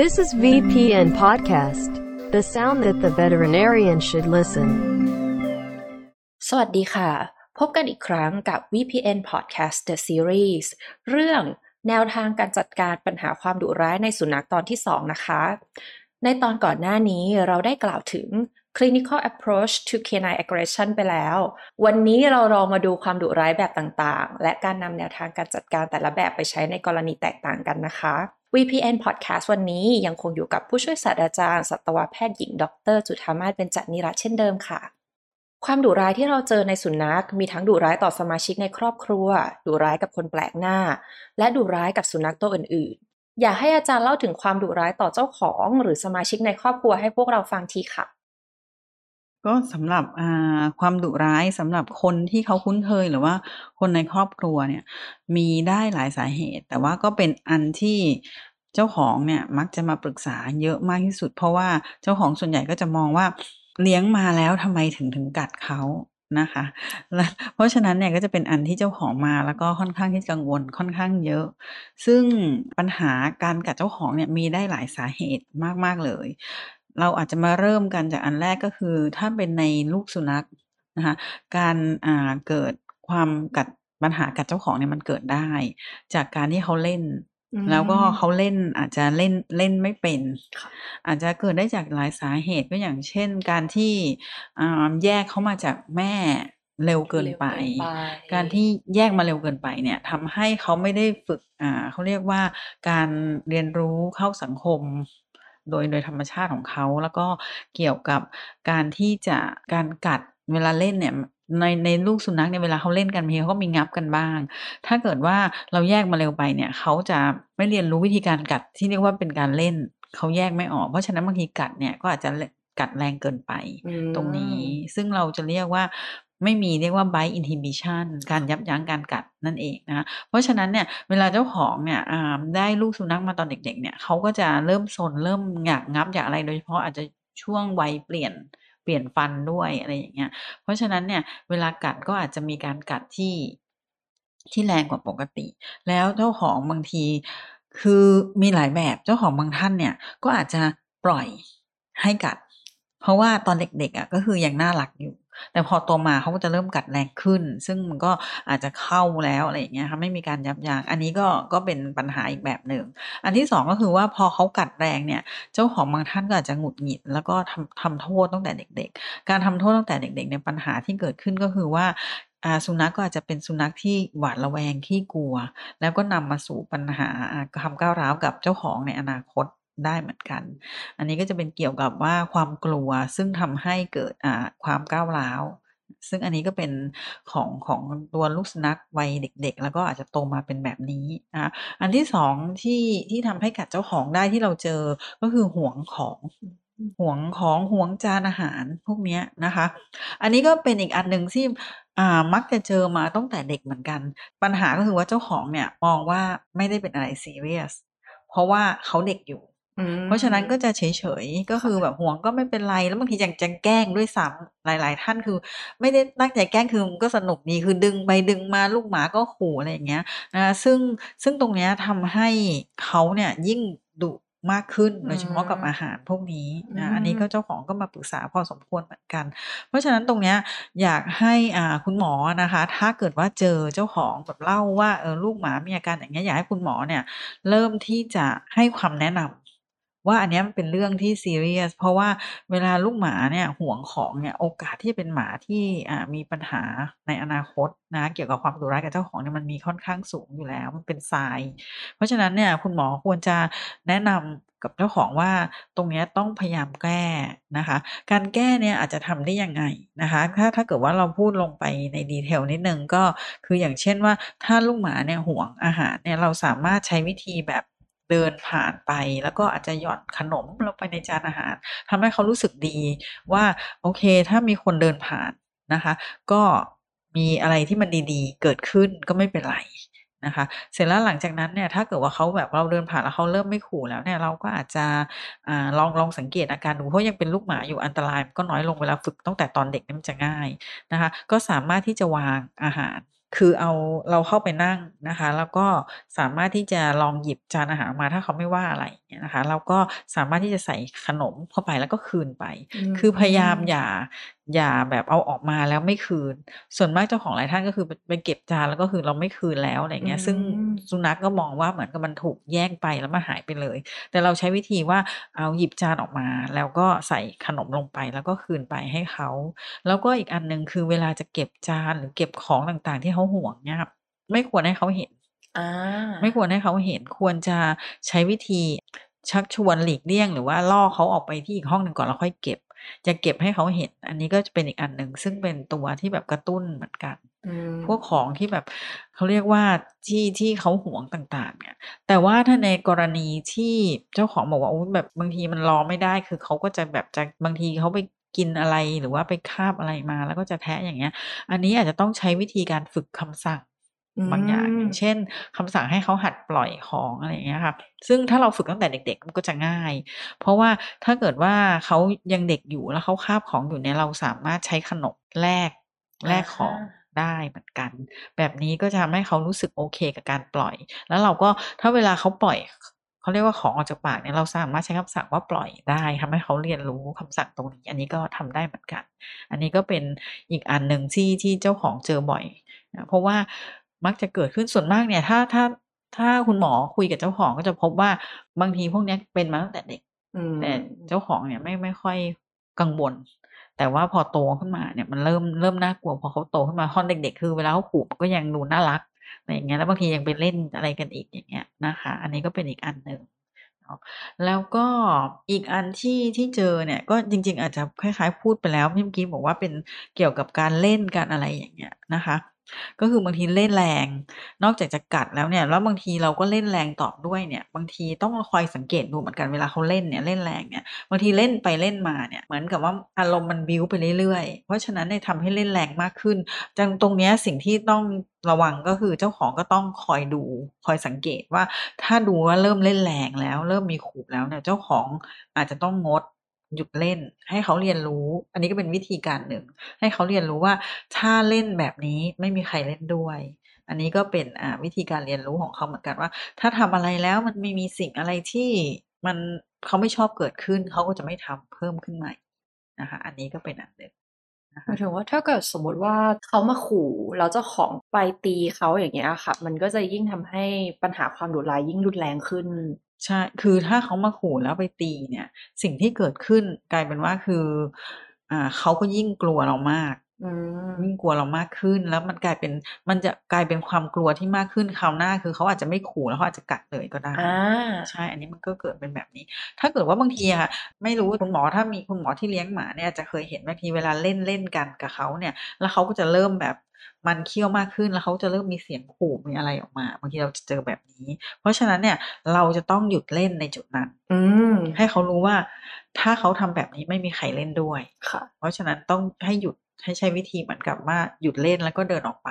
This is VPN Podcast, the sound that the veterinarian should listen. สวัสดีค่ะ พบกันอีกครั้งกับ VPN Podcast The Series เรื่องแนวทางการจัดการปัญหาความดุร้ายในสุนัขตอนที่ 2 นะคะ ในตอนก่อนหน้านี้เราได้กล่าวถึง clinical approach to canine aggression ไปแล้ว วันนี้เราลองมาดูความดุร้ายแบบต่างๆ และการนำแนวทางการจัดการแต่ละแบบไปใช้ในกรณีแตกต่างกันนะคะ VPN Podcast วันนี้ยังคงอยู่กับผู้ช่วยศาสตราจารย์สัตวแพทย์หญิง ดร จุธามาศเป็นจันนิรัตเช่นเดิมค่ะ ความดุร้ายที่เราเจอในสุนัข มีทั้งดุร้ายต่อสมาชิกในครอบครัว ดุร้ายกับคนแปลกหน้า และดุร้ายกับสุนัขตัวอื่น ๆ อยากให้อาจารย์เล่าถึงความดุร้ายต่อเจ้าของ หรือสมาชิกในครอบครัวให้พวกเราฟังทีค่ะ ก็สำหรับอ่าความดุร้ายสำหรับคนที่เขาคุ้นเคยหรือว่าคนในครอบครัวเนี่ยมีได้หลายสาเหตุ แต่ว่าก็เป็นอันที่เจ้าของเนี่ยมักจะมาปรึกษาเยอะมากที่สุด เพราะว่าเจ้าของส่วนใหญ่ก็จะมองว่าเลี้ยงมาแล้วทำไมถึงถึงกัดเขานะคะและเพราะฉะนั้นเนี่ยก็จะเป็นอันที่เจ้าของมาแล้วก็ค่อนข้างที่กังวลค่อนข้างเยอะ ซึ่งปัญหาการกัดเจ้าของเนี่ยมีได้หลายสาเหตุมาก ๆ เลย เราอาจจะมาเริ่มกันจากอันแรกก็คือ ถ้าเป็นในลูกสุนัขนะคะการอ่าเกิดความกัดปัญหากัดเจ้าของเนี่ยมันเกิดได้ จากการที่เขาเล่นอืมแล้วก็เขาเล่นอาจจะเล่นเล่นไม่เป็นค่ะอาจจะเกิดได้จากหลายสาเหตุก็อย่างเช่น การที่อ่าแยกเขามาจากแม่เร็วเกินไปเร็วเกินไป การที่แยกมาเร็วเกินไปเนี่ยทำให้เขาไม่ได้ฝึกอ่าเขาเรียกว่าการเรียนรู้เข้าสังคม โดยโดยธรรมชาติของเขาแล้วก็เกี่ยวกับการที่จะการกัดเวลาเล่นเนี่ยในในลูกสุนัขเนี่ยเวลาเขาเล่นกันบางทีเขาก็มีงับกันบ้าง ถ้าเกิดว่าเราแยกมาเร็วไปเนี่ยเขาจะไม่เรียนรู้วิธีการกัดที่เรียกว่าเป็นการเล่นเขาแยกไม่ออก เพราะฉะนั้นบางทีกัดเนี่ยก็อาจจะกัดแรงเกินไปอืมตรงนี้ ซึ่งเราจะเรียกว่า ไม่มีเรียกว่า bite inhibition การยับยั้งการกัดนั่นเองนะคะเพราะฉะนั้นเนี่ยเวลาเจ้าของเนี่ยได้ลูกสุนัขมาตอนเด็กๆเนี่ยเขาก็จะเริ่มซนเริ่มอยากงับอยากอะไรโดยเฉพาะอาจจะช่วงวัยเปลี่ยนเปลี่ยนฟันด้วยอะไรอย่างเงี้ย เพราะฉะนั้นเนี่ยเวลากัดก็อาจจะมีการกัดที่ที่แรงกว่าปกติ แล้วเจ้าของบางทีคือมีหลายแบบเจ้าของบางท่านเนี่ยก็อาจจะปล่อยให้กัด เพราะว่าตอนเด็กๆอะก็คือยังน่ารักอยู่ แต่พอโตมาเขาก็จะเริ่มกัดแรงขึ้น ซึ่งมันก็อาจจะเข้าแล้วอะไรอย่างเงี้ยค่ะไม่มีการยับยั้งอันนี้ก็ก็เป็นปัญหาอีกแบบหนึ่งอันที่สองก็คือว่าพอเขากัดแรงเนี่ย เจ้าของบางท่านก็อาจจะหงุดหงิด แล้วก็ทำทำโทษตั้งแต่เด็ก ๆ การทำโทษตั้งแต่เด็กๆเนี่ยปัญหาที่เกิดขึ้นก็คือว่าอาสุนัขก็อาจจะเป็นสุนัขที่หวาดระแวงขี้กลัว แล้วก็นำมาสู่ปัญหาอ่าความก้าวร้าวกับเจ้าของในอนาคต ได้เหมือนกัน อันนี้ก็จะเป็นเกี่ยวกับว่าความกลัวซึ่งทำให้เกิดความก้าวร้าวซึ่งอันนี้ก็เป็นของของตัวลูกสุนัขวัยเด็ก ๆ แล้วก็อาจจะโตมาเป็นแบบนี้นะอันที่สองที่ที่ทำให้กัดเจ้าของได้ที่เราเจอก็คือห่วงของห่วงของห่วงจานอาหารพวกเนี้ยนะคะ อันนี้ก็เป็นอีกอันหนึ่งที่มักจะเจอมาตั้งแต่เด็กเหมือนกัน ปัญหาก็คือว่าเจ้าของเนี่ยมองว่าไม่ได้เป็นอะไรซีเรียสเพราะว่าเขาเด็กอยู่ เพราะฉะนั้นก็จะเฉยๆ ก็คือแบบห่วงก็ไม่เป็นไร แล้วบางทียังจะแกล้งด้วยซ้ำหลายๆ ท่านคือ ไม่ได้ตั้งใจแกล้งคือมันก็สนุกดีคือดึงไปดึงมาลูกหมาก็ขู่อะไรอย่างเงี้ยนะคะซึ่งซึ่งตรงเนี้ยทำให้เขาเนี่ยยิ่งดุมากขึ้นโดยเฉพาะกับอาหารพวกนี้นะอันนี้ก็เจ้าของก็มาปรึกษาพอสมควรเหมือนกัน เพราะฉะนั้นตรงเนี้ยอยากให้อ่าคุณหมอนะคะ ถ้าเกิดว่าเจอเจ้าของแบบเล่าว่าเออลูกหมามีอาการอย่างเงี้ยอยากให้คุณหมอเนี่ย เริ่มที่จะให้ความแนะนำ ว่าอันนี้มันเป็นเรื่องที่ซีเรียสเพราะว่าเวลาลูกหมาเนี่ยห่วงของเนี่ยโอกาสที่เป็นหมาที่มีปัญหาในอนาคตนะเกี่ยวกับความดุร้ายกับเจ้าของเนี่ยมันมีค่อนข้างสูงอยู่แล้วมันเป็นทราย เพราะฉะนั้นเนี่ยคุณหมอควรจะแนะนำกับเจ้าของว่าตรงนี้ต้องพยายามแก้นะคะ การแก้เนี่ยอาจจะทำได้ยังไงนะคะ ถ้าถ้าเกิดว่าเราพูดลงไปในดีเทลนิดนึงก็คืออย่างเช่นว่าถ้าลูกหมาเนี่ยห่วงอาหารเนี่ยเราสามารถใช้วิธีแบบ เดินผ่านไป แล้วก็อาจจะหย่อนขนมลงไปในจานอาหารทำให้เขารู้สึกดีว่าโอเค ถ้ามีคนเดินผ่านนะคะ ก็มีอะไรที่มันดีๆ เกิดขึ้นก็ไม่เป็นไรนะคะเสร็จแล้วหลังจากนั้นเนี่ยถ้าเกิดว่าเขาแบบเราเดินผ่านแล้วเขาเริ่มไม่ขู่แล้วเนี่ยเราก็อาจจะอลองลองสังเกตอาการดูเพราะยังเป็นลูกหมาอยู่อันตรายก็น้อยลงเวลาฝึกตั้งแต่ตอนเด็กนี่มันจะง่ายนะคะ ก็สามารถที่จะวางอาหาร คือเอาเราเข้าไปนั่งนะคะ แล้วก็สามารถที่จะลองหยิบจานอาหารออกมาถ้าเขาไม่ว่าอะไรอย่างเงี้ยนะคะ เราก็สามารถที่จะใส่ขนมเข้าไปแล้วก็คืนไปอืมคือพยายามอย่าอย่าแบบเอาออกมาแล้วไม่คืน ส่วนมากเจ้าของหลายท่านก็คือไปไปเก็บจานแล้วก็คือเราไม่คืนแล้วอะไรเงี้ย ซึ่งอืม สุนัขก็มองว่าเหมือนกับมันถูกแย่งไปแล้วมันหายไปเลย แต่เราใช้วิธีว่าเอาหยิบจานออกมา แล้วก็ใส่ขนมลงไปแล้วก็คืนไปให้เขา แล้วก็อีกอันหนึ่งคือเวลาจะเก็บจานหรือเก็บของต่างๆ ที่เขาห่วงเนี่ยครับไม่ควรให้เขาเห็นอ่าไม่ควรให้เขาเห็นควรจะใช้วิธีชักชวนหลีกเลี่ยงหรือว่าล่อเขาออกไปที่อีกห้องหนึ่งก่อนแล้วค่อยเก็บ จะเก็บให้เขาเห็น อันนี้ก็จะเป็นอีกอันหนึ่งซึ่งเป็นตัวที่แบบกระตุ้นเหมือนกันอืมพวกของที่แบบเขาเรียกว่าที่ที่เขาหวงต่างๆ เนี่ย แต่ว่าถ้าในกรณีที่เจ้าของบอกว่าโอ้ยแบบบางทีมันรอไม่ได้ คือเขาก็จะแบบจะบางทีเขาไปกินอะไรหรือว่าไปคาบอะไรมาแล้วก็จะแทะอย่างเงี้ย อันนี้อาจจะต้องใช้วิธีการฝึกคำสั่ง บางอย่างอย่างเช่นคำสั่งให้เขาหัดปล่อยของอะไรอย่างเงี้ยครับซึ่งถ้าเราฝึกตั้งแต่เด็ก ๆ มันก็จะง่าย เพราะว่าถ้าเกิดว่าเขายังเด็กอยู่แล้วเขาคาบของอยู่เนี่ยเราสามารถใช้ขนมแลกแลกของได้เหมือนกัน แบบนี้ก็จะทำให้เขารู้สึกโอเคกับการปล่อย แล้วเราก็ถ้าเวลาเขาปล่อยเขาเรียกว่าของออกจากปากเนี่ยเราสามารถใช้คำสั่งว่าปล่อยได้ทำให้เขาเรียนรู้คำสั่งตรงนี้ อันนี้ก็ทำได้เหมือนกัน อันนี้ก็เป็นอีกอันหนึ่งที่ที่เจ้าของเจอบ่อยนะเพราะว่า มักจะเกิดขึ้นส่วนมากเนี่ย ถ้าถ้าถ้าคุณหมอคุยกับเจ้าของก็จะพบว่าบางทีพวกเนี้ยเป็นมาตั้งแต่เด็กอืมแต่เจ้าของเนี่ยไม่ไม่ค่อยกังวลแต่ว่าพอโตขึ้นมาเนี่ยมันเริ่มเริ่มน่ากลัวพอเขาโตขึ้นมาตอนเด็ก ๆ คือเวลาเขาขู่มันก็ยังดูน่ารักอะไรอย่างเงี้ยแล้วบางทียังไปเล่นอะไรกันอีกอย่างเงี้ยนะคะ อันนี้ก็เป็นอีกอันหนึ่งเนาะแล้วก็อีกอันที่ที่เจอเนี่ยก็จริง ๆ อาจจะคล้ายๆ พูดไปแล้วเมื่อกี้บอกว่าเป็นเกี่ยวกับการเล่นการอะไรอย่างเงี้ยนะคะ ก็คือบางทีเล่นแรง นอกจากจะกัดแล้วเนี่ย แล้วบางทีเราก็เล่นแรงตอบด้วยเนี่ย บางทีต้องคอยสังเกตดูเหมือนกันเวลาเขาเล่นเนี่ยเล่นแรงเนี่ย บางทีเล่นไปเล่นมาเนี่ยเหมือนกับว่าอารมณ์มันบิ้วไปเรื่อยๆ เพราะฉะนั้นเนี่ยทำให้เล่นแรงมากขึ้นจังตรงเนี้ยสิ่งที่ต้องระวังก็คือเจ้าของก็ต้องคอยดูคอยสังเกตว่าถ้าดูว่าเริ่มเล่นแรงแล้ว เริ่มมีขู่แล้วเนี่ยเจ้าของอาจจะต้องงด หยุดเล่น ให้เขาเรียนรู้ อันนี้ก็เป็นวิธีการหนึ่ง ให้เขาเรียนรู้ว่าถ้าเล่นแบบนี้ไม่มีใครเล่นด้วย อันนี้ก็เป็นวิธีการเรียนรู้ของเขาเหมือนกันว่า ถ้าทำอะไรแล้วมันไม่มีสิ่งอะไรที่มันเขาไม่ชอบเกิดขึ้น เขาก็จะไม่ทำเพิ่มขึ้นใหม่นะคะ อันนี้ก็เป็นอันหนึ่งหมายถึงว่าถ้าเกิดสมมติว่าเขามาขู่แล้วเจ้าของไปตีเขาอย่างเงี้ยค่ะ มันก็จะยิ่งทำให้ปัญหาความดุร้ายยิ่งรุนแรงขึ้น ใช่ คือถ้าเขามาขู่แล้วไปตีเนี่ย สิ่งที่เกิดขึ้นกลายเป็นว่าคือ อ่าเขาก็ยิ่งกลัวเรามากอืมยิ่งกลัวเรามากขึ้นแล้วมันกลายเป็นมันจะกลายเป็นความกลัวที่มากขึ้นคราวหน้าคือเขาอาจจะไม่ขู่แล้วเขาอาจจะกัดเลยก็ได้อ่าใช่ อันนี้มันก็เกิดเป็นแบบนี้ ถ้าเกิดว่าบางทีอะค่ะไม่รู้คุณหมอถ้ามีคุณหมอที่เลี้ยงหมาเนี่ยจะเคยเห็นบางทีเวลาเล่นเล่นกันกับเขาเนี่ย แล้วเขาก็จะเริ่มแบบ มันเคี้ยวมากขึ้นแล้วเขาจะเริ่มมีเสียงขู่มีอะไรออกมาบางทีเราจะเจอแบบนี้ เพราะฉะนั้นเนี่ยเราจะต้องหยุดเล่นในจุดนั้น อืมให้เขารู้ว่า ถ้าเขาทำแบบนี้ไม่มีใครเล่นด้วยค่ะ เพราะฉะนั้นต้องให้หยุดให้ใช้วิธีเหมือนกับว่าหยุดเล่นแล้วก็เดินออกไป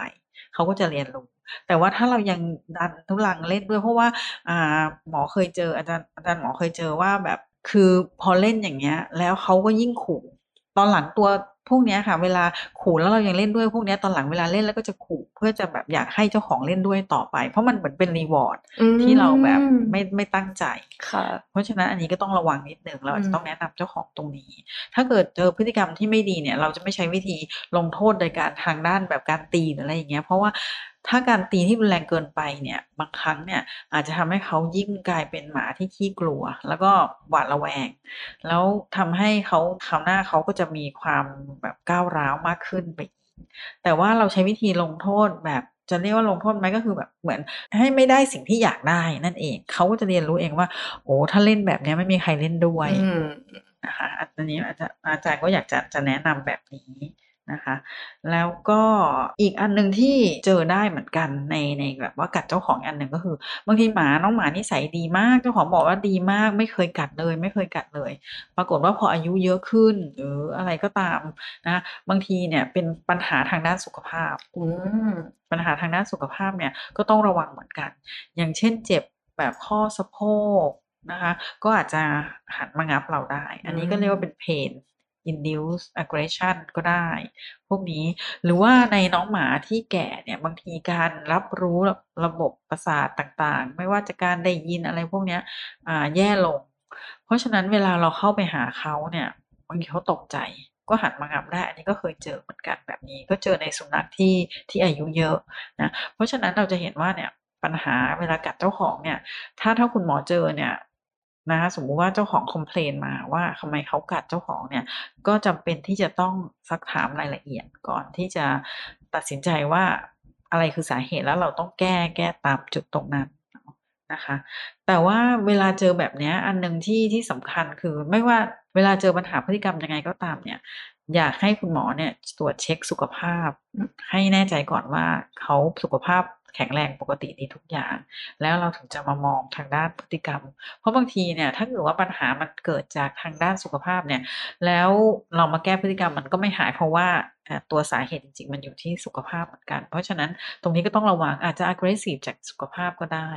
เขาก็จะเรียนรู้ แต่ว่าถ้าเรายังดันทุลังเล่นด้วยเพราะว่า อ่า หมอเคยเจออาจารย์อาจารย์หมอเคยเจอว่าแบบคือพอเล่นอย่างเงี้ย แล้วเขาก็ยิ่งขู่ตอนหลังตัวพวกเนี้ยค่ะ เวลาขู่แล้วเรายังเล่นด้วยพวกเนี้ยตอนหลังเวลาเล่นแล้วก็จะขู่เพื่อจะแบบอยากให้เจ้าของเล่นด้วยต่อไป เพราะมันเหมือนเป็นรีวอร์ดอืที่เราแบบมไม่ไม่ตั้งใจค่ะ เพราะฉะนั้นอันนี้ก็ต้องระวังนิดหนึ่งเราอาจอืจะมต้องแนะนำเจ้าของตรงนี้ ถ้าเกิดเจอพฤติกรรมที่ไม่ดีเนี่ย เราจะไม่ใช้วิธีลงโทษโดยการทางด้านแบบการตีหรืออะไรอย่างเงี้ยเพราะว่าถ้าการตีที่รุนแรงเกินไปเนี่ย บางครั้งเนี่ยอาจจะทำให้เขายิ่งกลายเป็นหมาที่ขี้กลัว แล้วก็หวาดระแวง แล้วทำให้เขาคราวหน้าเขาก็จะมีความแบบก้าวร้าวมากขึ้นไปอีกแต่ว่าเราใช้วิธีลงโทษแบบจะเรียกว่าลงโทษไหมก็คือแบบเหมือนให้ไม่ได้สิ่งที่อยากได้นั่นเองเขาก็จะเรียนรู้เองว่า โอ้ถ้าเล่นแบบเนี้ยไม่มีใครเล่นด้วยอืมนะคะอันนี้อาจจะอาจารย์ก็อยากจะจะแนะนำแบบนี้ นะคะ แล้วก็อีกอันหนึ่งที่เจอได้เหมือนกันในในแบบว่ากัดเจ้าของอันหนึ่งก็คือบางทีหมาน้องหมานิสัยดีมากเจ้าของบอกว่าดีมาก ไม่เคยกัดเลย ไม่เคยกัดเลย ปรากฏว่าพออายุเยอะขึ้น หรืออะไรก็ตามนะบางทีเนี่ยเป็นปัญหาทางด้านสุขภาพอปัญหาทางด้านสุขภาพเนี่ยก็ต้องระวังเหมือนกัน อย่างเช่นเจ็บแบบข้อสะโพกนะคะ ก็อาจจะหันมางับเราได้ อันนี้ก็เรียกว่าเป็นเพน induce aggression ก็ได้ พวกนี้หรือว่าในน้องหมาที่แก่เนี่ยบางทีการรับรู้ระบบประสาทต่างๆ ไม่ว่าจะการได้ยินอะไรพวกเนี้ยแย่ลง เพราะฉะนั้นเวลาเราเข้าไปหาเขาเนี่ยบางทีเขาตกใจก็หันมางับได้อันนี้ก็เคยเจอเหมือนกันแบบนี้ ก็เจอในสุนัขที่ที่อายุเยอะนะเพราะฉะนั้นเราจะเห็นว่าเนี่ยปัญหาเวลากัดเจ้าของเนี่ย ถ้าถ้าคุณหมอเจอเนี่ย นะคะสมมุติว่าเจ้าของคอมเพลนมาว่าทำไมเขากัดเจ้าของเนี่ย ก็จำเป็นที่จะต้องซักถามรายละเอียดก่อนที่จะตัดสินใจว่าอะไรคือสาเหตุแล้วเราต้องแก้แก้ตามจุดตรงนั้นนะคะแต่ว่าเวลาเจอแบบนี้อันหนึ่งที่ที่สำคัญคือไม่ว่าเวลาเจอปัญหาพฤติกรรมยังไงก็ตามเนี่ย อยากให้คุณหมอเนี่ยตรวจเช็กสุขภาพ ให้แน่ใจก่อนว่าเขาสุขภาพ แข็งแรงปกติดีทุกอย่าง แล้วเราถึงจะมามองทางด้านพฤติกรรม เพราะบางทีเนี่ยถ้าเกิดว่าปัญหามันเกิดจากทางด้านสุขภาพเนี่ย แล้วเรามาแก้พฤติกรรมมันก็ไม่หายเพราะว่าตัวสาเหตุจริงๆ มันอยู่ที่สุขภาพเหมือนกัน เพราะฉะนั้นตรงนี้ก็ต้องระวังอาจจะ aggressive จากสุขภาพก็ได้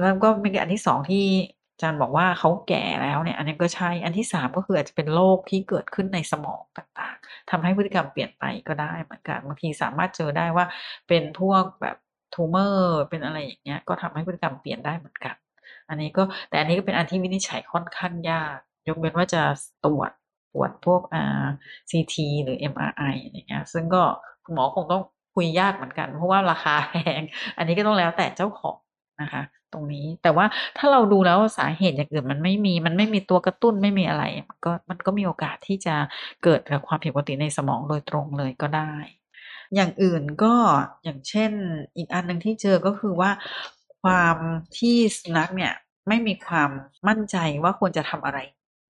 แล้วก็มีอันที่2ที่อาจารย์บอกว่าเขาแก่แล้วเนี่ย อันนี้ก็ใช่ อันที่3ก็คืออาจจะเป็นโรคที่เกิดขึ้นในสมองต่างๆทำให้พฤติกรรมเปลี่ยนไปก็ได้เหมือนกันบางทีสามารถเจอได้ว่าเป็นพวกแบบ tumor เป็นอะไรอย่างเงี้ยก็ทำให้พฤติกรรมเปลี่ยนได้เหมือนกัน อันนี้ก็แต่อันนี้ก็เป็นอันที่วินิจฉัยค่อนข้างยาก ยกเว้นว่าจะตรวจตรวจพวกอ่า CT หรือ MRI อะไรอย่างเงี้ยซึ่งก็คุณหมอคงต้องคุยยากเหมือนกัน เพราะว่าราคาแพงอันนี้ก็ต้องแล้วแต่เจ้าของนะคะตรงนี้แต่ว่าถ้าเราดูแล้วสาเหตุอย่างอื่นมันไม่มีมันไม่มีตัวกระตุ้นไม่มีอะไร มันก็มันก็มีโอกาสที่จะเกิดกับความผิดปกติในสมองโดยตรงเลยก็ได้ อย่างอื่นก็อย่างเช่นอีกอันหนึ่งที่เจอก็คือว่าความที่สุนัขเนี่ยไม่มีความมั่นใจว่าควรจะทำอะไร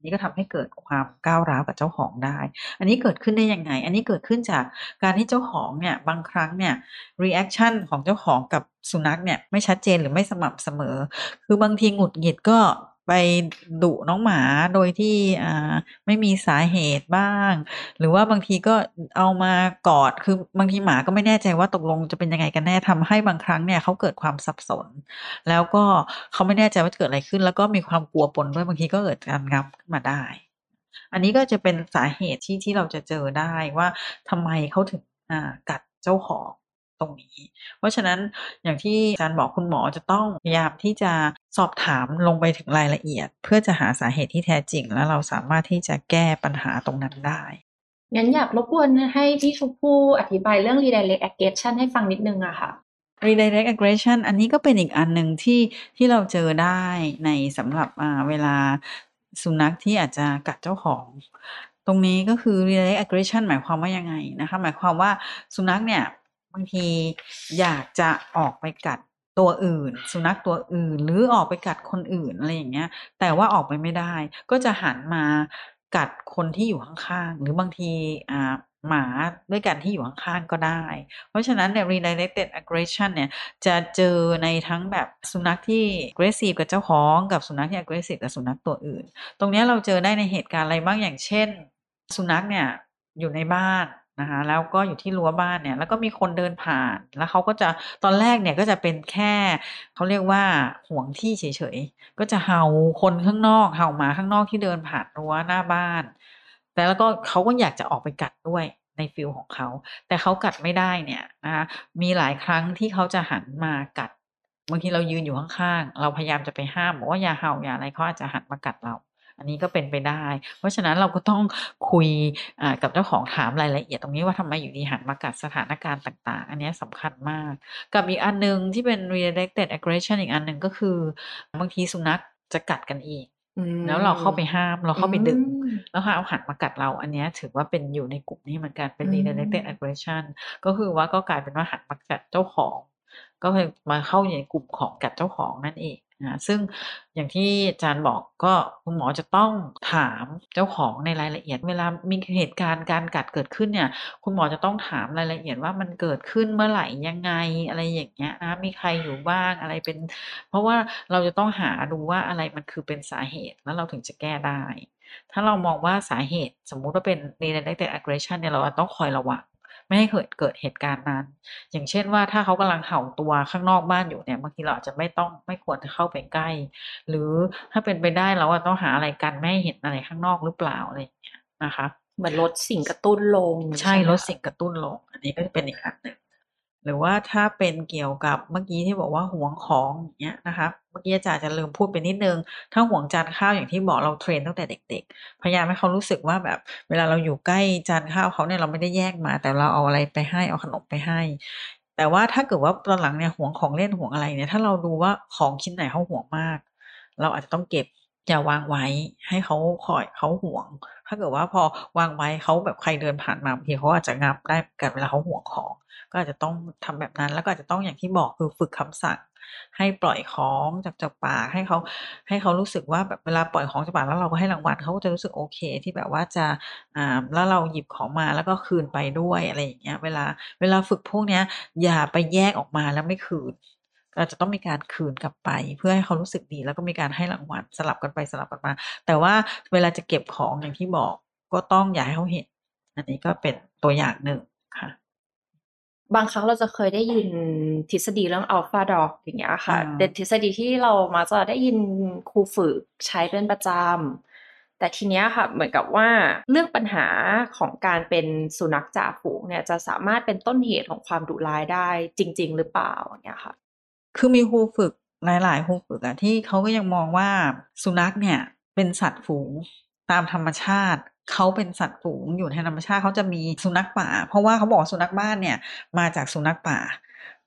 นี่ก็ทำให้เกิดความก้าวร้าวกับเจ้าของได้ อันนี้เกิดขึ้นได้ยังไง อันนี้เกิดขึ้นจากการที่เจ้าของเนี่ยบางครั้งเนี่ยรีแอกชันของเจ้าของกับสุนัขเนี่ยไม่ชัดเจนหรือไม่สม่ำเสมอ คือบางทีหงุดหงิดก็ ไปดุน้องหมาโดยที่อ่าไม่มีสาเหตุบ้าง หรือว่าบางทีก็เอามากอดคือบางทีหมาก็ไม่แน่ใจว่าตกลงจะเป็นยังไงกันแน่ทำให้บางครั้งเนี่ยเขาเกิดความสับสน แล้วก็เขาไม่แน่ใจว่าเกิดอะไรขึ้น แล้วก็มีความกลัวปนด้วยบางทีก็เกิดการงับขึ้นมาได้ อันนี้ก็จะเป็นสาเหตุที่ที่เราจะเจอได้ว่าทำไมเขาถึงอ่ากัดเจ้าของ ตรงนี้ เพราะฉะนั้นอย่างที่อาจารย์บอกคุณหมอจะต้องพยายามที่จะสอบถามลงไปถึงรายละเอียด เพื่อจะหาสาเหตุที่แท้จริง แล้วเราสามารถที่จะแก้ปัญหาตรงนั้นได้งั้นอยากรบกวนให้พี่ชมพู่อธิบายเรื่อง redirect aggression ให้ฟังนิดหนึ่งอะค่ะ redirect aggression อันนี้ก็เป็นอีกอันหนึ่งที่ที่เราเจอได้ในสำหรับอ่าเวลาสุนัขที่อาจจะกัดเจ้าของ ตรงนี้ก็คือ redirect aggression หมายความว่ายังไงนะคะ หมายความว่าสุนัขเนี่ย บางทีอยากจะออกไปกัดตัวอื่น สุนัขตัวอื่น หรือออกไปกัดคนอื่นอะไรอย่างเงี้ย แต่ว่าออกไปไม่ได้ ก็จะหันมากัดคนที่อยู่ข้างๆหรือบางทีอ่าหมาด้วยกันที่อยู่ข้างๆก็ได้ เพราะฉะนั้นเนี่ย redirected aggression เนี่ยจะเจอในทั้งแบบสุนัขที่ aggressive กับเจ้าของกับสุนัขที่ aggressive กับสุนัขตัวอื่น ตรงนี้เราเจอได้ในเหตุการณ์อะไรบ้างอย่างเช่น สุนัขเนี่ยอยู่ในบ้าน นะคะแล้วก็อยู่ที่รั้วบ้านเนี่ยแล้วก็มีคนเดินผ่านแล้วเขาก็จะตอนแรกเนี่ยก็จะเป็นแค่เขาเรียกว่าห่วงที่เฉยๆก็จะเห่าคนข้างนอกเห่าหมาข้างนอกที่เดินผ่านรั้วหน้าบ้าน แต่แล้วก็เขาก็อยากจะออกไปกัดด้วยในฟีลของเขา แต่เขากัดไม่ได้เนี่ยนะคะมีหลายครั้งที่เขาจะหันมากัดบางทีเรายืนอยู่ข้างๆเราพยายามจะไปห้ามบอกว่าอย่าเห่าอย่าอะไรเขาอาจจะหันมากัดเรา อันนี้ก็เป็นไปได้ เพราะฉะนั้นเราก็ต้องคุยอ่ากับเจ้าของถามรายละเอียดตรงนี้ว่าทำไมอยู่ดีหันมากัดสถานการณ์ต่าง ๆ อันเนี้ยสำคัญมาก กับอีกอันหนึ่งที่เป็น redirected aggression อีกอันหนึ่งก็คือบางทีสุนัขจะกัดกันเองอืแล้วเราเข้าไปมห้ามเราอืเข้าไปดึงมแล้วเขาหันมากัดเราอันเนี้ยถือว่าเป็นอยู่ในกลุ่มนี้เหมือนกันเป็อืน redirected ม aggression ก็คือว่าก็กลายเป็นว่าหันมากัดเจ้าของ ก็คือมาเข้าอยู่ในกลุ่มของกัดเจ้าของนั่นเอง นะซึ่งอย่างที่อาจารย์บอกก็คุณหมอจะต้องถามเจ้าของในรายละเอียดเวลามีเหตุการณ์การกัดเกิดขึ้นเนี่ย คุณหมอจะต้องถามรายละเอียดว่ามันเกิดขึ้นเมื่อไหร่ยังไงอะไรอย่างเงี้ยนะมีใครอยู่บ้างอะไรเป็น เพราะว่าเราจะต้องหาดูว่าอะไรมันคือเป็นสาเหตุแล้วเราถึงจะแก้ได้ ถ้าเรามองว่าสาเหตุสมมุติว่าเป็น redirected aggression เนี่ยเราต้องคอยระวัง ไม่ให้เกิดเกิดเหตุการณ์นั้น อย่างเช่นว่าถ้าเขากำลังเห่าตัวข้างนอกบ้านอยู่เนี่ยบางทีเราอาจจะไม่ต้องไม่ควรจะเข้าไปใกล้ หรือถ้าเป็นไปได้เราอะต้องหาอะไรกันไม่ให้เห็นอะไรข้างนอกหรือเปล่าอะไรอย่างเงี้ยนะคะเหมือนลดสิ่งกระตุ้นลง ใช่ไหมลดคะสิ่งกระตุ้นลง อันนี้ก็จะเป็นอีกอันหนึ่งหรือว่าถ้าเป็นเกี่ยวกับเมื่อกี้ที่บอกว่าหวงของอย่างเงี้ยนะคะ เมื่อกี้อาจารย์จะลืมพูดไปนิดนึง ถ้าห่วงจานข้าวอย่างที่บอกเราเทรนตั้งแต่เด็ก ๆ พยายามให้เขารู้สึกว่าแบบ เวลาเราอยู่ใกล้จานข้าวเขาเนี่ยเราไม่ได้แยกมา แต่เราเอาอะไรไปให้เอาขนมไปให้ แต่ว่าถ้าเกิดว่าตอนหลังเนี่ยห่วงของเล่นห่วงอะไรเนี่ยถ้าเราดูว่าของชิ้นไหนเขาห่วงมาก เราอาจจะต้องเก็บอย่าวางไว้ให้เขาคอยเขาห่วง ถ้าเกิดว่าพอวางไว้เขาแบบใครเดินผ่านมาบางทีเขาอาจจะงับได้กันเวลาเขาห่วงของ ก็อาจจะต้องทำแบบนั้นแล้วก็อาจจะต้องอย่างที่บอกคือฝึกคำสั่ง ให้ปล่อยของจากจากปากให้เขาให้เขารู้สึกว่าแบบเวลาปล่อยของจากปากแล้วเราก็ให้รางวัลเขาก็จะรู้สึกโอเคที่แบบว่าจะอ่าแล้วเราหยิบของมาแล้วก็คืนไปด้วยอะไรอย่างเงี้ย เวลาเวลาฝึกพวกเนี้ย อย่าไปแยกออกมาแล้วไม่คืนเราจะต้องมีการคืนกลับไป เพื่อให้เขารู้สึกดี แล้วก็มีการให้รางวัลสลับกันไปสลับกันมา แต่ว่าเวลาจะเก็บของอย่างที่บอกก็ต้องอย่าให้เขาเห็น อันนี้ก็เป็นตัวอย่างหนึ่งค่ะ บางครั้งเราจะเคยได้ยินทฤษฎีเรื่อง Alpha Dog อย่างเงี้ยค่ะอ่าเป็นทฤษฎีที่เรามักจะได้ยินครูฝึกใช้เป็นประจำแต่ทีเนี้ยค่ะ เหมือนกับว่าเรื่องปัญหาของการเป็นสุนัขจ่าฝูงเนี่ยจะสามารถเป็นต้นเหตุของความดุร้ายได้จริง ๆ หรือเปล่าอย่างเงี้ยค่ะ คือมีครูฝึกหลายๆครูฝึกอะที่เขาก็ยังมองว่าสุนัขเนี่ยเป็นสัตว์ฝูงตามธรรมชาติ เขาเป็นสัตว์ฝูงอยู่ในธรรมชาติเขาจะมีสุนัขป่า เพราะว่าเขาบอกสุนัขบ้านเนี่ยมาจากสุนัขป่า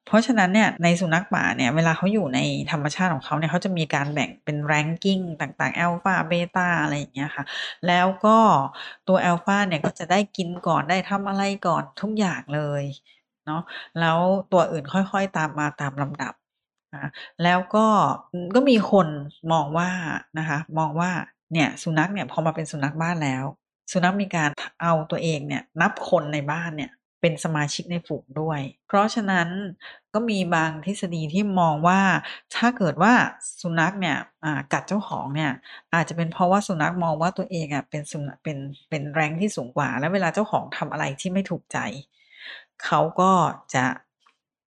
เพราะฉะนั้นเนี่ยในสุนัขป่าเนี่ยเวลาเขาอยู่ในธรรมชาติของเขาเนี่ยเขาจะมีการแบ่งเป็น ranking ต่างๆ alpha beta อะไรอย่างเงี้ยค่ะ แล้วก็ตัว alpha เนี่ยก็จะได้กินก่อนได้ทำอะไรก่อนทุกอย่างเลยเนาะแล้วตัวอื่นค่อยๆตามมาตามลำดับนะคะแล้วก็ก็มีคนมองว่านะคะ มองว่าเนี่ยสุนัขเนี่ยพอมาเป็นสุนัขบ้านแล้ว สุนัขมีการเอาตัวเองเนี่ยนับคนในบ้านเนี่ยเป็นสมาชิกในฝูงด้วย เพราะฉะนั้นก็มีบางทฤษฎีที่มองว่าถ้าเกิดว่าสุนัขเนี่ยกัดเจ้าของเนี่ยอาจจะเป็นเพราะว่าสุนัขมองว่าตัวเองอะเป็นสุนัขเป็นเป็นแรงที่สูงกว่า แล้วเวลาเจ้าของทำอะไรที่ไม่ถูกใจ เขาก็จะ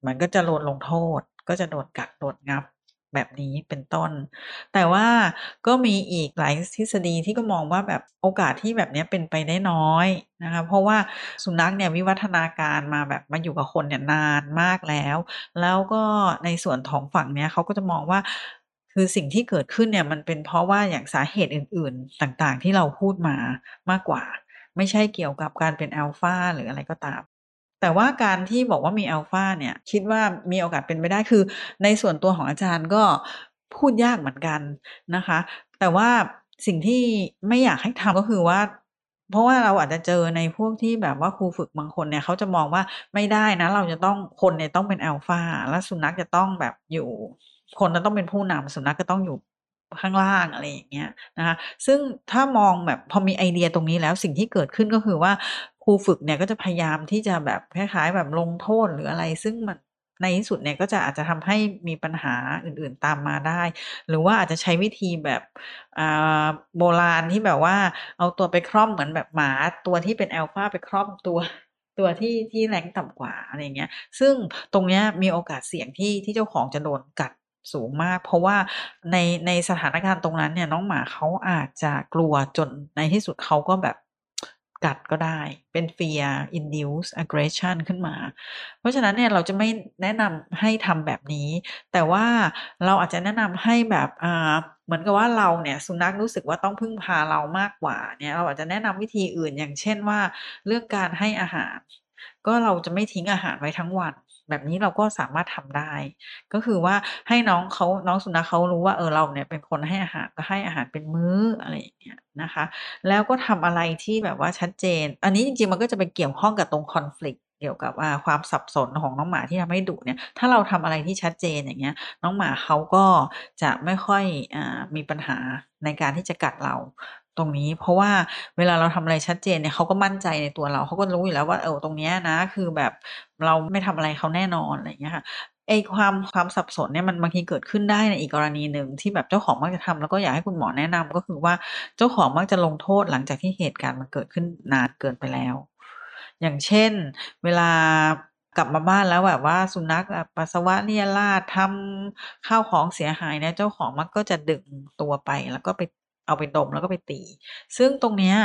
มือนก็จะโดนลงโทษ ก็จะโดนกัดโดนงับ แบบนี้เป็นต้น แต่ว่าก็มีอีกหลายทฤษฎีที่ก็มองว่าแบบโอกาสที่แบบนี้เป็นไปได้น้อยนะคะเพราะว่าสุนัขเนี่ยวิวัฒนาการมาแบบมาอยู่กับคนเนี่ยนานมากแล้ว แล้วก็ในส่วนของฝั่งเนี้ยเขาก็จะมองว่าคือสิ่งที่เกิดขึ้นเนี่ยมันเป็นเพราะว่าอย่างสาเหตุอื่น ๆ ต่างๆ ที่เราพูดมามากกว่า ไม่ใช่เกี่ยวกับการเป็นอัลฟาหรืออะไรก็ตาม แต่ว่าการที่บอกว่ามีอัลฟาเนี่ยคิดว่ามีโอกาสเป็นไปได้คือ ในส่วนตัวของอาจารย์ก็พูดยากเหมือนกันนะคะ แต่ว่าสิ่งที่ไม่อยากให้ทำก็คือว่า เพราะว่าเราอาจจะเจอในพวกที่แบบว่าครูฝึกบางคนเนี่ยเขาจะมองว่าไม่ได้นะ เราจะต้องคนเนี่ยต้องเป็นอัลฟาแล้วสุนัขจะต้องแบบอยู่ คนจะต้องเป็นผู้นำสุนัขก็ต้องอยู่ ข้างล่างอะไรอย่างเงี้ยนะคะ ซึ่งถ้ามองแบบพอมีไอเดียตรงนี้แล้วสิ่งที่เกิดขึ้นก็คือว่าครูฝึกเนี่ยก็จะพยายามที่จะแบบคล้ายๆแบบลงโทษหรืออะไร ซึ่งมันในที่สุดเนี่ยก็จะอาจจะทำให้มีปัญหาอื่นๆตามมาได้ หรือว่าอาจจะใช้วิธีแบบโบราณที่แบบว่า เอาตัวไปคร่อมเหมือนแบบหมาตัวที่เป็นแอลฟาไปคร่อมตัวตัวที่ที่แรงต่ำกว่าอะไรเงี้ย ซึ่งตรงเนี้ยมีโอกาสเสี่ยงที่ที่เจ้าของจะโดนกัด สูงมาก เพราะว่าในในสถานการณ์ตรงนั้นเนี่ยน้องหมาเขาอาจจะกลัวจนในที่สุดเขาก็แบบกัดก็ได้เป็น fear induce aggression ขึ้นมา เพราะฉะนั้นเนี่ยเราจะไม่แนะนำให้ทำแบบนี้ แต่ว่าเราอาจจะแนะนำให้แบบอ่าเหมือนกับว่าเราเนี่ยสุนัขรู้สึกว่าต้องพึ่งพาเรามากกว่าเนี่ยเราอาจจะแนะนำวิธีอื่นอย่างเช่นว่า เรื่องการให้อาหาร ก็เราจะไม่ทิ้งอาหารไว้ทั้งวัน แบบนี้เราก็สามารถทำได้ ก็คือว่าให้น้องเขาน้องสุนัขเขารู้ว่าเออเราเนี่ยเป็นคนให้อาหารก็ให้อาหารเป็นมื้ออะไรอย่างเงี้ยนะคะ แล้วก็ทำอะไรที่แบบว่าชัดเจน อันนี้จริงๆมันก็จะไปเกี่ยวข้องกับตรง conflict เกี่ยวกับอ่าความสับสนของน้องหมาที่ทำให้ดุเนี่ย ถ้าเราทำอะไรที่ชัดเจนอย่างเงี้ย น้องหมาเขาก็จะไม่ค่อยอมีปัญหาในการที่จะกัดเรา ตรงนี้ เพราะว่าเวลาเราทำอะไรชัดเจนเนี่ยเขาก็มั่นใจในตัวเราเขาก็รู้อยู่แล้วว่าเออตรงเนี้ยนะ คือแบบเราไม่ทำอะไรเขาแน่นอนอะไรอย่างเงี้ยค่ะไอ้ความความสับสนเนี่ยมันบางทีเกิดขึ้นได้ในอีกกรณีหนึ่งที่แบบเจ้าของมักจะทำแล้วก็อยากให้คุณหมอแนะนำก็คือว่าเจ้าของมักจะลงโทษหลังจากที่เหตุการณ์มันเกิดขึ้นนานเกินไปแล้ว อย่างเช่น เวลากลับมาบ้านแล้วแบบว่าสุนัขปัสสาวะเรี่ยราดทำข้าวของเสียหายเนี่ยเจ้าของมักก็จะดึงตัวไปแล้วก็ไป เอาไปดมแล้วก็ไปตี ซึ่งตรงเนี้ย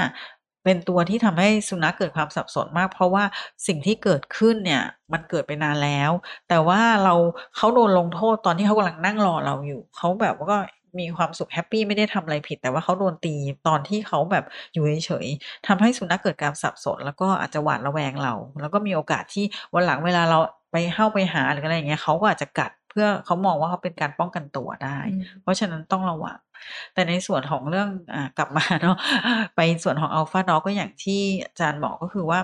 เป็นตัวที่ทำให้สุนัขเกิดความสับสนมาก เพราะว่าสิ่งที่เกิดขึ้นเนี่ยมันเกิดไปนานแล้ว แต่ว่าเราเขาโดนลงโทษตอนที่เขากำลังนั่งรอเราอยู่เขาแบบว่าก็มีความสุขแฮปปี้ไม่ได้ทำอะไรผิด แต่ว่าเขาโดนตีตอนที่เขาแบบอยู่เฉยๆทำให้สุนัขเกิดการสับสน แล้วก็อาจจะหวาดระแวงเรา แล้วก็มีโอกาสที่วันหลังเวลาเราไปเข้าไปหาหรืออะไรอย่างเงี้ยเขาก็อาจจะกัด เพื่อเขามองว่าเขาเป็นการป้องกันตัวได้ เพราะฉะนั้นต้องระวังแต่ในส่วนของเรื่องอกลับมาเนาะไปส่วนของอัลฟาด็อกก็อย่างที่อาจารย์บอกก็คือว่า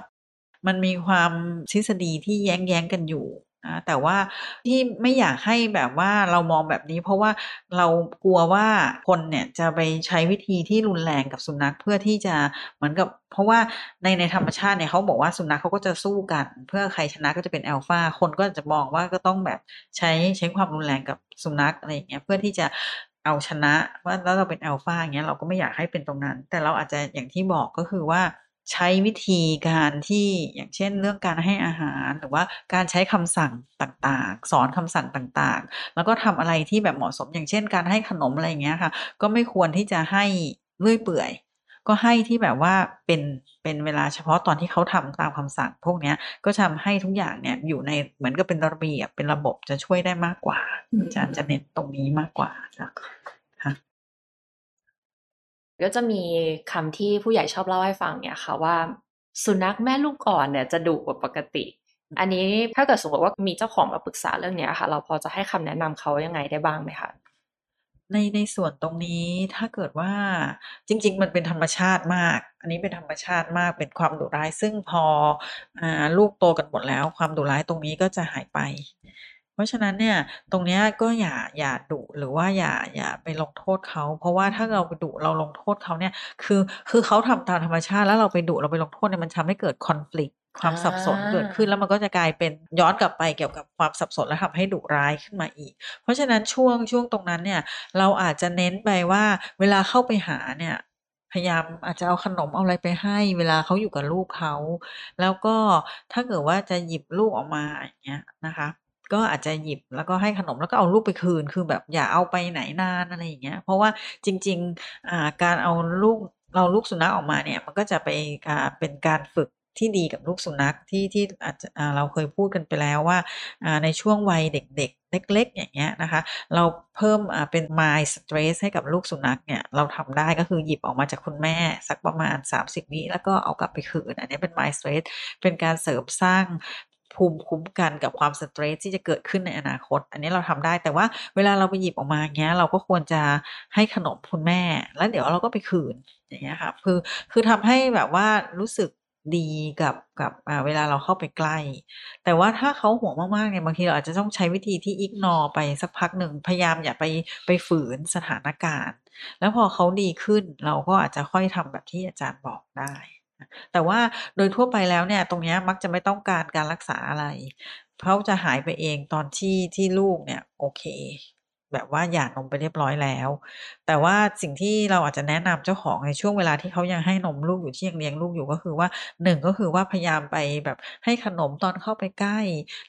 มันมีความทฤษฎีที่แย้งแย้งกันอยู่ นะแต่ว่าที่ไม่อยากให้แบบว่าเรามองแบบนี้ เพราะว่าเรากลัวว่าคนเนี่ยจะไปใช้วิธีที่รุนแรงกับสุนัขเพื่อที่จะเหมือนกับเพราะว่าในในธรรมชาติเนี่ยเขาบอกว่าสุนัขเขาก็จะสู้กัน เพื่อใครชนะก็จะเป็นแอลฟาคนก็จะมองว่าก็ต้องแบบใช้ใช้ความรุนแรงกับสุนัขอะไรอย่างเงี้ยเพื่อที่จะเอาชนะว่าแล้วเราเป็นแอลฟาอย่างเงี้ยเราก็ไม่อยากให้เป็นตรงนั้น แต่เราอาจจะอย่างที่บอกก็คือว่า ใช้วิธีการที่อย่างเช่นเรื่องการให้อาหารหรือว่าการใช้คำสั่งต่างๆ สอนคำสั่งต่างๆ แล้วก็ทำอะไรที่แบบเหมาะสมอย่างเช่น การให้ขนมอะไรอย่างเงี้ยค่ะ ก็ไม่ควรที่จะให้เลื่อยเปื่อย ก็ให้ที่แบบว่าเป็นเป็นเวลาเฉพาะตอนที่เขาทำตามคำสั่ง พวกเนี้ยก็ทำให้ทุกอย่างเนี่ยอยู่ในเหมือนกับเป็นระเบียบเป็นระบบจะช่วยได้มากกว่าอาจารย์จะเน้นตรงนี้มากกว่าค่ะ ก็จะมีคำที่ผู้ใหญ่ชอบเล่าให้ฟังเนี่ยค่ะว่า สุนัขแม่ลูกอ่อนเนี่ยจะดุกว่าปกติ อันนี้ถ้าเกิดสมมติว่ามีเจ้าของมาปรึกษาเรื่องเนี้ยค่ะ เราพอจะให้คำแนะนำเขายังไงได้บ้างไหมคะในในส่วนตรงนี้ถ้าเกิดว่าจริง ๆ มันเป็นธรรมชาติมาก อันนี้เป็นธรรมชาติมากเป็นความดุร้าย ซึ่งพออลูกโตกันหมดแล้ว ความดุร้ายตรงนี้ก็จะหายไป เพราะฉะนั้นเนี่ยตรงเนี้ยก็อย่าอย่าดุหรือว่าอย่าอย่าไปลงโทษเขา เพราะว่าถ้าเราไปดุเราลงโทษเขาเนี่ยคือคือเขาทำตามธรรมชาติแล้วเราไปดุเราไปลงโทษเนี่ยมันทำให้เกิดคอน FLICT ความสับสนเกิดขึ้นแล้วมันก็จะกลายเป็นย้อนกลับไปเกี่ยวกับความสับสนและทำให้ดุร้ายขึ้นมาอีก เพราะฉะนั้นช่วงช่วงตรงนั้นเนี่ยเราอาจจะเน้นไปว่าเวลาเข้าไปหาเนี่ยพยายามอาจจะเอาขนมเอาอะไรไปให้เวลาเขาอยู่กับลูกเขา แล้วก็ถ้าเกิดว่าจะหยิบลูกออกมาอย่างเงี้ยนะคะ ก็อาจจะหยิบแล้วก็ให้ขนมแล้วก็เอาลูกไปคืน คือแบบอย่าเอาไปไหนนานอะไรอย่างเงี้ย เพราะว่าจริงๆอ่าการเอาลูกเอาลูกสุนัขออกมาเนี่ย มันก็จะไปอ่าเป็นการฝึกที่ดีกับลูกสุนัขที่ที่อาจจะเราเคยพูดกันไปแล้วว่าในช่วงวัยเด็กๆ เล็ก ๆ อย่างเงี้ยนะคะ เราเพิ่มเป็น mind stress ให้กับลูกสุนัขเนี่ยเราทำได้ก็คือหยิบออกมาจากคุณแม่สักประมาณ 30 วิแล้วก็เอากลับไปคืนอันนี้เป็น mind stress เป็นการเสริมสร้าง ภูมิคุ้มกันกับความสเตรสที่จะเกิดขึ้นในอนาคต อันนี้เราทำได้แต่ว่าเวลาเราไปหยิบออกมาเงี้ย เราก็ควรจะให้ขนมคุณแม่ แล้วเดี๋ยวเราก็ไปคืนอย่างเงี้ยค่ะคือคือทำให้แบบว่ารู้สึกดีกับกับเวลาเราเข้าไปใกล้ แต่ว่าถ้าเขาห่วงมากๆเนี่ยบางทีเราอาจจะต้องใช้วิธีที่ ignore ไปสักพักหนึ่งพยายามอย่าไปไปฝืนสถานการณ์ แล้วพอเขาดีขึ้นเราก็อาจจะค่อยทำแบบที่อาจารย์บอกได้ แต่ว่าโดยทั่วไปแล้วเนี่ย ตรงเนี้ยมักจะไม่ต้องการการรักษาอะไรเขาะจะหายไปเองตอนที่ที่ลูกเนี่ยโอเค แบบว่าหย่านมไปเรียบร้อยแล้ว แต่ว่าสิ่งที่เราอาจจะแนะนำเจ้าของในช่วงเวลาที่เขายังให้นมลูกอยู่ที่ยังเลี้ยงลูกอยู่ก็คือว่า1ก็คือว่าพยายามไปแบบให้ขนมตอนเข้าไปใกล้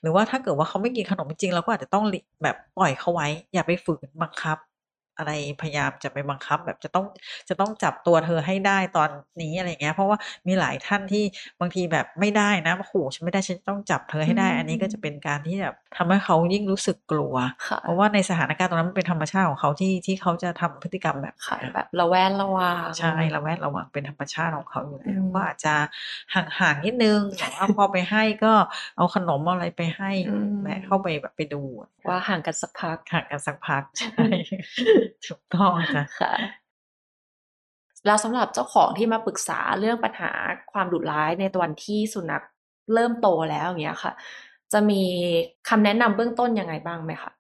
หรือว่าถ้าเกิดว่าเขาไม่กินขนมจริงเราก็อาจจะต้องแบบปล่อยเขาไว้ อย่าไปฝืนบังคับ อะไรพยายามจะไปบังคับ แบบจะต้องจะต้องจับตัวเธอให้ได้ตอนนี้อะไรอย่างเงี้ย เพราะว่ามีหลายท่านที่บางทีแบบไม่ได้นะโอ้โฮฉันไม่ได้ฉันต้องจับเธอให้ได้ อันนี้ก็จะเป็นการที่แบบทำให้เขายิ่งรู้สึกกลัวค่ะเพราะว่าในสถานการณ์ตรงนั้นมันเป็นธรรมชาติของเขาที่ที่เขาจะทำพฤติกรรมแบบค่ะเนี้ยแบบระแวดระวังใช่ระแวดระวังเป็นธรรมชาติของเขาอยู่อืแล้วมก็อาจจะห่างๆนิดหนึ่งแต่ว่าพอไปให้ก็เอาขนมเอาอะไรไปให้อืมแวะเข้าไปแบบไปดู ว่าห่างกันสักพักห่างกันสักพักใช่ถูกต้องค่ะค่ะแล้วสำหรับเจ้าของที่มาปรึกษาเรื่องปัญหาความดุร้ายในตอนที่สุนัขเริ่มโตแล้วอย่างเงี้ยค่ะ จะมีคำแนะนำเบื้องต้นยังไงบ้างไหมคะ?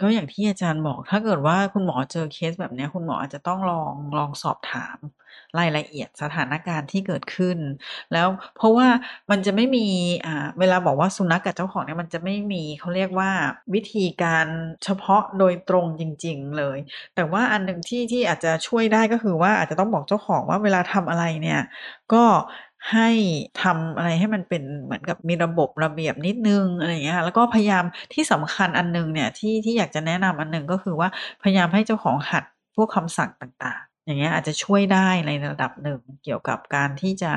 ก็อย่างที่อาจารย์บอก ถ้าเกิดว่าคุณหมอเจอเคสแบบนี้คุณหมออาจจะต้องลองลองสอบถาม รายละเอียดสถานการณ์ที่เกิดขึ้น แล้วเพราะว่ามันจะไม่มีอ่าเวลาบอกว่าสุนัขกับเจ้าของเนี่ยมันจะไม่มีเขาเรียกว่าวิธีการเฉพาะโดยตรงจริง ๆ เลย แต่ว่าอันหนึ่งที่ที่อาจจะช่วยได้ก็คือว่าอาจจะต้องบอกเจ้าของว่าเวลาทำอะไรเนี่ยก็ ให้ทำอะไรให้มันเป็นเหมือนกับมีระบบระเบียบนิดนึงอะไรอย่างเงี้ยแล้วก็พยายามที่สำคัญอันหนึ่งเนี่ยที่ที่อยากจะแนะนำอันหนึ่งก็คือว่าพยายามให้เจ้าของหัดพวกคำสั่งต่างๆ อย่างเงี้ยอาจจะช่วยได้ในระดับหนึ่งเกี่ยวกับการที่จะ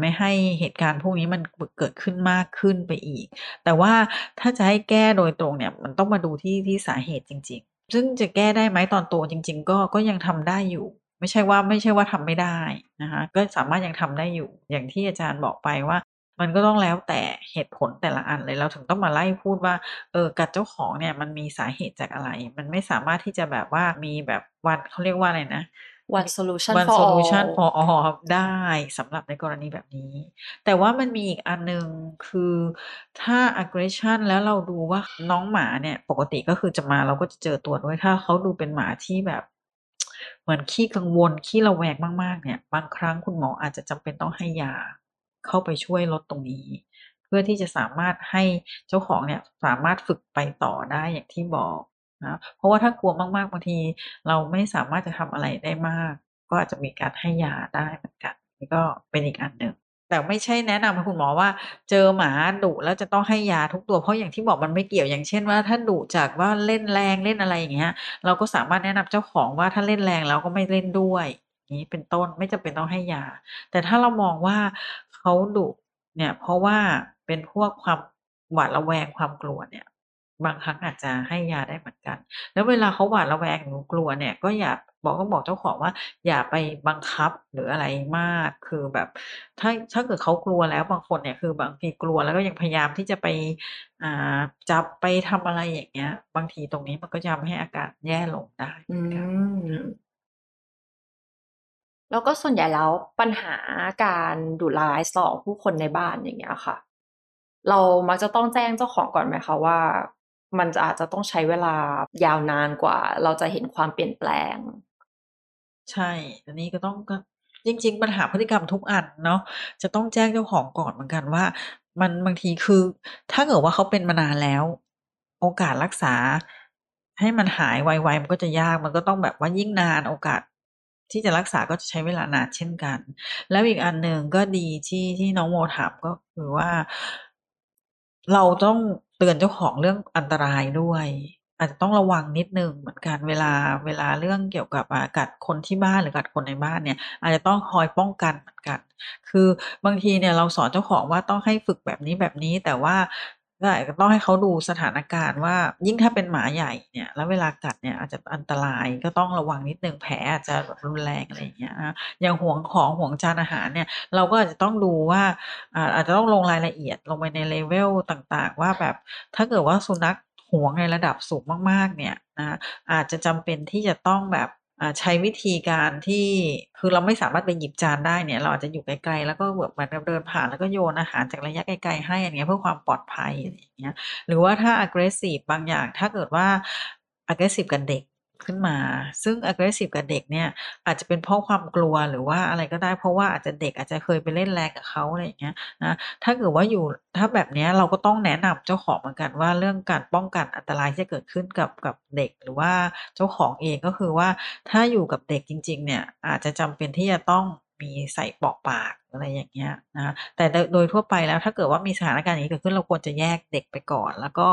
ไม่ให้เหตุการณ์พวกนี้มันเกิดขึ้นมากขึ้นไปอีก แต่ว่าถ้าจะให้แก้โดยตรงเนี่ยมันต้องมาดูที่ที่สาเหตุจริง ๆ ซึ่งจะแก้ได้ไหมตอนโตจริง ๆ ก็ก็ยังทำได้อยู่ ไม่ใช่ว่าไม่ใช่ว่าทำไม่ได้นะคะก็สามารถยังทำได้อยู่อย่างที่อาจารย์บอกไปว่า มันก็ต้องแล้วแต่เหตุผลแต่ละอันเลยเราถึงต้องมาไล่พูดว่าเออกัดเจ้าของเนี่ยมันมีสาเหตุจากอะไร มันไม่สามารถที่จะแบบว่ามีแบบวันเขาเรียกว่าอะไรนะ one solution one for solution all for all ได้สำหรับในกรณีแบบนี้ แต่ว่ามันมีอีกอันหนึ่งคือถ้า aggression แล้วเราดูว่าน้องหมาเนี่ย ปกติก็คือจะมาเราก็จะเจอตัวด้วยถ้าเขาดูเป็นหมาที่แบบ เหมือนขี้กังวลขี้ระแวงมากๆเนี่ย บางครั้งคุณหมออาจจะจำเป็นต้องให้ยาเข้าไปช่วยลดตรงนี้ เพื่อที่จะสามารถให้เจ้าของเนี่ยสามารถฝึกไปต่อได้อย่างที่บอกนะเพราะว่าถ้ากลัวมากๆบางที เราไม่สามารถจะทำอะไรได้มาก ก็อาจจะมีการให้ยาได้เหมือนกันนี่ก็เป็นอีกอันหนึ่ง แต่ไม่ใช่แนะนำคุณหมอว่า เจอหมาดุแล้วจะต้องให้ยาทุกตัวเพราะอย่างที่บอกมันไม่เกี่ยวอย่างเช่นว่าถ้าดุจากว่าเล่นแรงเล่นอะไรอย่างเงี้ย เราก็สามารถแนะนำเจ้าของว่าถ้าเล่นแรงแล้วก็ไม่เล่นด้วยนี้เป็นต้นไม่จำเป็นต้องให้ยา แต่ถ้าเรามองว่าเขาดุเนี่ย เพราะว่าเป็นพวกความหวาดระแวงความกลัวเนี่ย บางครั้งอาจจะให้ยาได้เหมือนกัน แล้วเวลาเขาหวาดระแวงหรือกลัวเนี่ย ก็อย่า บอกก็บอกเจ้าของว่า อย่าไปบังคับหรืออะไรมาก คือแบบ ถ้าถ้าเกิดเขากลัวแล้วบางคนเนี่ย คือบางทีกลัวแล้วก็ยังพยายามที่จะไป อ่า จับไปทำอะไรอย่างเงี้ย บางทีตรงนี้มันก็จะทำให้อาการแย่ลงได้อืค่ะ ม แล้วก็ส่วนใหญ่แล้วปัญหาการดุร้ายต่อผู้คนในบ้านอย่างเงี้ยค่ะ เรามักจะต้องแจ้งเจ้าของก่อนไหมคะว่า มันจะอาจจะต้องใช้เวลายาวนานกว่า เราจะเห็นความเปลี่ยนแปลง ใช่ อันนี้ก็ต้องก็จริง ๆ ปัญหาพฤติกรรมทุกอันเนาะจะต้องแจ้งเจ้าของก่อนเหมือนกันว่า มันบางทีคือ ถ้าเกิดว่าเขาเป็นมานานแล้ว โอกาสรักษา ให้มันหายไวๆมันก็จะยากมันก็ต้องแบบว่ายิ่งนานโอกาสที่จะรักษาก็จะใช้เวลานานเช่นกัน แล้วอีกอันหนึ่งก็ดีที่ที่น้องโมถามก็คือว่า เราต้องเตือนเจ้าของเรื่องอันตรายด้วย อาจจะต้องระวังนิดหนึ่งเหมือนกันเวลา เวลาเรื่องเกี่ยวกับ อ่า กัดคนที่บ้านหรือกัดคนในบ้านเนี่ย อาจจะต้องคอยป้องกันเหมือนกัน คือบางทีเนี่ยเราสอนเจ้าของว่าต้องให้ฝึกแบบนี้ๆแต่ว่าก็อาจจะต้องให้เขาดูสถานการณ์ว่า ยิ่งถ้าเป็นหมาใหญ่เนี่ย แล้วเวลากัดเนี่ยอาจจะอันตรายก็ต้องระวังนิดหนึ่งแผลอาจจะแบบรุนแรงอะไรอย่างเงี้ยนะอย่างหวงของหวงจานอาหารเนี่ย เราก็อาจจะต้องดูว่าอ่าอาจจะต้องลงรายละเอียดลงไปใน level ต่างๆ ว่าแบบถ้าเกิดว่าสุนัข หวงในระดับสูงมาก ๆ เนี่ยนะอาจจะจำเป็นที่จะต้องแบบใช้วิธีการที่คือเราไม่สามารถไปหยิบจานได้เนี่ยเราอาจจะอยู่ไกลๆแล้วก็แบบเหมือนกับเดินผ่านแล้วก็โยนอาหารจากระยะไกลๆให้อันเนี้ยเพื่อความปลอดภัยอย่างเงี้ยหรือว่าถ้า aggressive บางอย่างถ้าเกิดว่า aggressive กับเด็ก ขึ้นมา ซึ่ง aggressive กับเด็กเนี่ย อาจจะเป็นเพราะความกลัวหรือว่าอะไรก็ได้ เพราะว่าอาจจะเด็กอาจจะเคยไปเล่นแรงกับเขาอะไรอย่างเงี้ยนะ ถ้าเกิดว่าอยู่ถ้าแบบเนี้ยเราก็ต้องแนะนำเจ้าของเหมือนกันว่าเรื่องการป้องกันอันตรายที่จะเกิดขึ้นกับกับเด็กหรือว่าเจ้าของเองก็คือว่าถ้าอยู่กับเด็กจริง ๆ เนี่ยอาจจะจำเป็นที่จะต้อง มีใส่ปอกปากอะไรอย่างเงี้ยนะคะแต่โดยทั่วไปแล้วถ้าเกิดว่ามีสถานการณ์อย่างนี้เกิดขึ้นเราควรจะแยกเด็กไปก่อน แล้วก็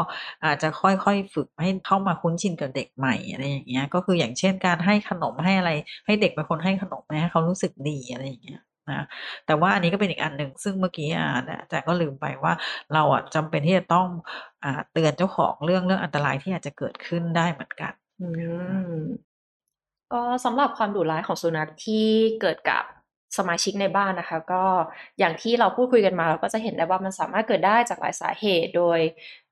อาจจะค่อยๆฝึกให้เข้ามาคุ้นชินกับเด็กใหม่อะไรอย่างเงี้ยก็คืออย่างเช่นการให้ขนมให้อะไร ให้เด็กเป็นคนให้ขนมให้เขารู้สึกดีอะไรอย่างเงี้ยนะแต่ว่าอันนี้ก็เป็นอีกอันหนึ่งซึ่งเมื่อกี้อ่าอาจารย์ก็ลืมไปว่าเราอะจำเป็นที่จะต้องอ่าเตือนเจ้าของเรื่องเรื่องอันตรายที่อาจจะเกิดขึ้นได้เหมือนกัน อืมก็สำหรับความดุร้ายของสุนัขที่เกิดกับ สมาชิกในบ้านนะคะ ก็อย่างที่เราพูดคุยกันมาเราก็จะเห็นได้ว่ามันสามารถเกิดได้จากหลายสาเหตุ โดย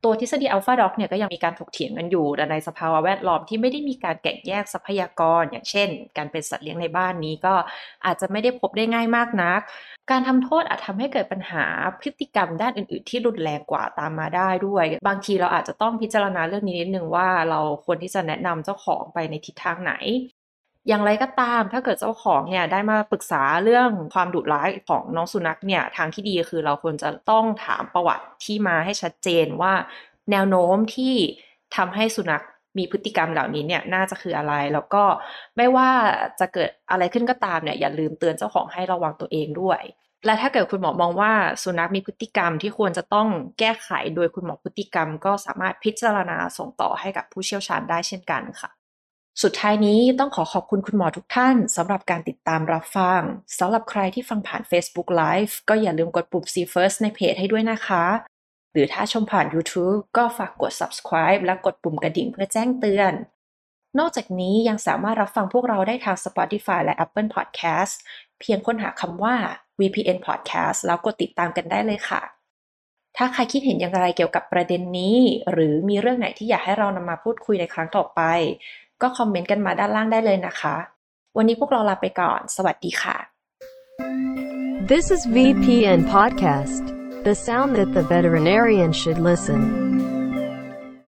ตัวทฤษฎี Alpha Dog เนี่ยก็ยังมีการถกเถียงกันอยู่แต่ในสภาวะแวดล้อมที่ไม่ได้มีการแบ่งแยกทรัพยากร อย่างเช่น การเป็นสัตว์เลี้ยงในบ้านนี้ก็อาจจะไม่ได้พบได้ง่ายมากนัก การทำโทษอาจทำให้เกิดปัญหาพฤติกรรมด้านอื่น ๆ ที่รุนแรงกว่าตามมาได้ด้วย บางทีเราอาจจะต้องพิจารณาเรื่องนี้นิดหนึ่งว่าเราควรที่จะแนะนำเจ้าของไปในทิศทางไหน อย่างไรก็ตามถ้าเกิดเจ้าของเนี่ยได้มาปรึกษาเรื่องความดุร้ายของน้องสุนัขเนี่ยทางที่ดีคือเราควรจะต้องถามประวัติที่มาให้ชัดเจนว่า แนวโน้มที่ทำให้สุนัขมีพฤติกรรมเหล่านี้เนี่ยน่าจะคืออะไร แล้วก็ไม่ว่าจะเกิดอะไรขึ้นก็ตามเนี่ยอย่าลืมเตือนเจ้าของให้ระวังตัวเองด้วย และถ้าเกิดคุณหมอมองว่าสุนัขมีพฤติกรรมที่ควรจะต้องแก้ไขโดยคุณหมอพฤติกรรม ก็สามารถพิจารณาส่งต่อให้กับผู้เชี่ยวชาญได้เช่นกันค่ะ สุดท้ายนี้ต้องขอขอบคุณคุณหมอทุกท่านสำหรับการติดตามรับฟังสำหรับใครที่ฟังผ่าน Facebook Live ก็อย่าลืมกดปุ่ม See First ในเพจให้ด้วยนะคะ หรือถ้าชมผ่าน YouTube ก็ฝากกด Subscribe และกดปุ่มกระดิ่งเพื่อแจ้งเตือน นอกจากนี้ยังสามารถรับฟังพวกเราได้ทาง Spotify และ Apple Podcast เพียงค้นหาคำว่า VPN Podcast แล้วกดติดตามกันได้เลยค่ะ ถ้าใครคิดเห็นอย่างไรเกี่ยวกับประเด็นนี้ หรือมีเรื่องไหนที่อยากให้เรานำมาพูดคุยในครั้งต่อไป ก็คอมเมนต์กันมาด้านล่างได้เลยนะคะ วันนี้พวกเราลาไปก่อน สวัสดีค่ะ This is VPN Podcast, the sound that the veterinarian should listen.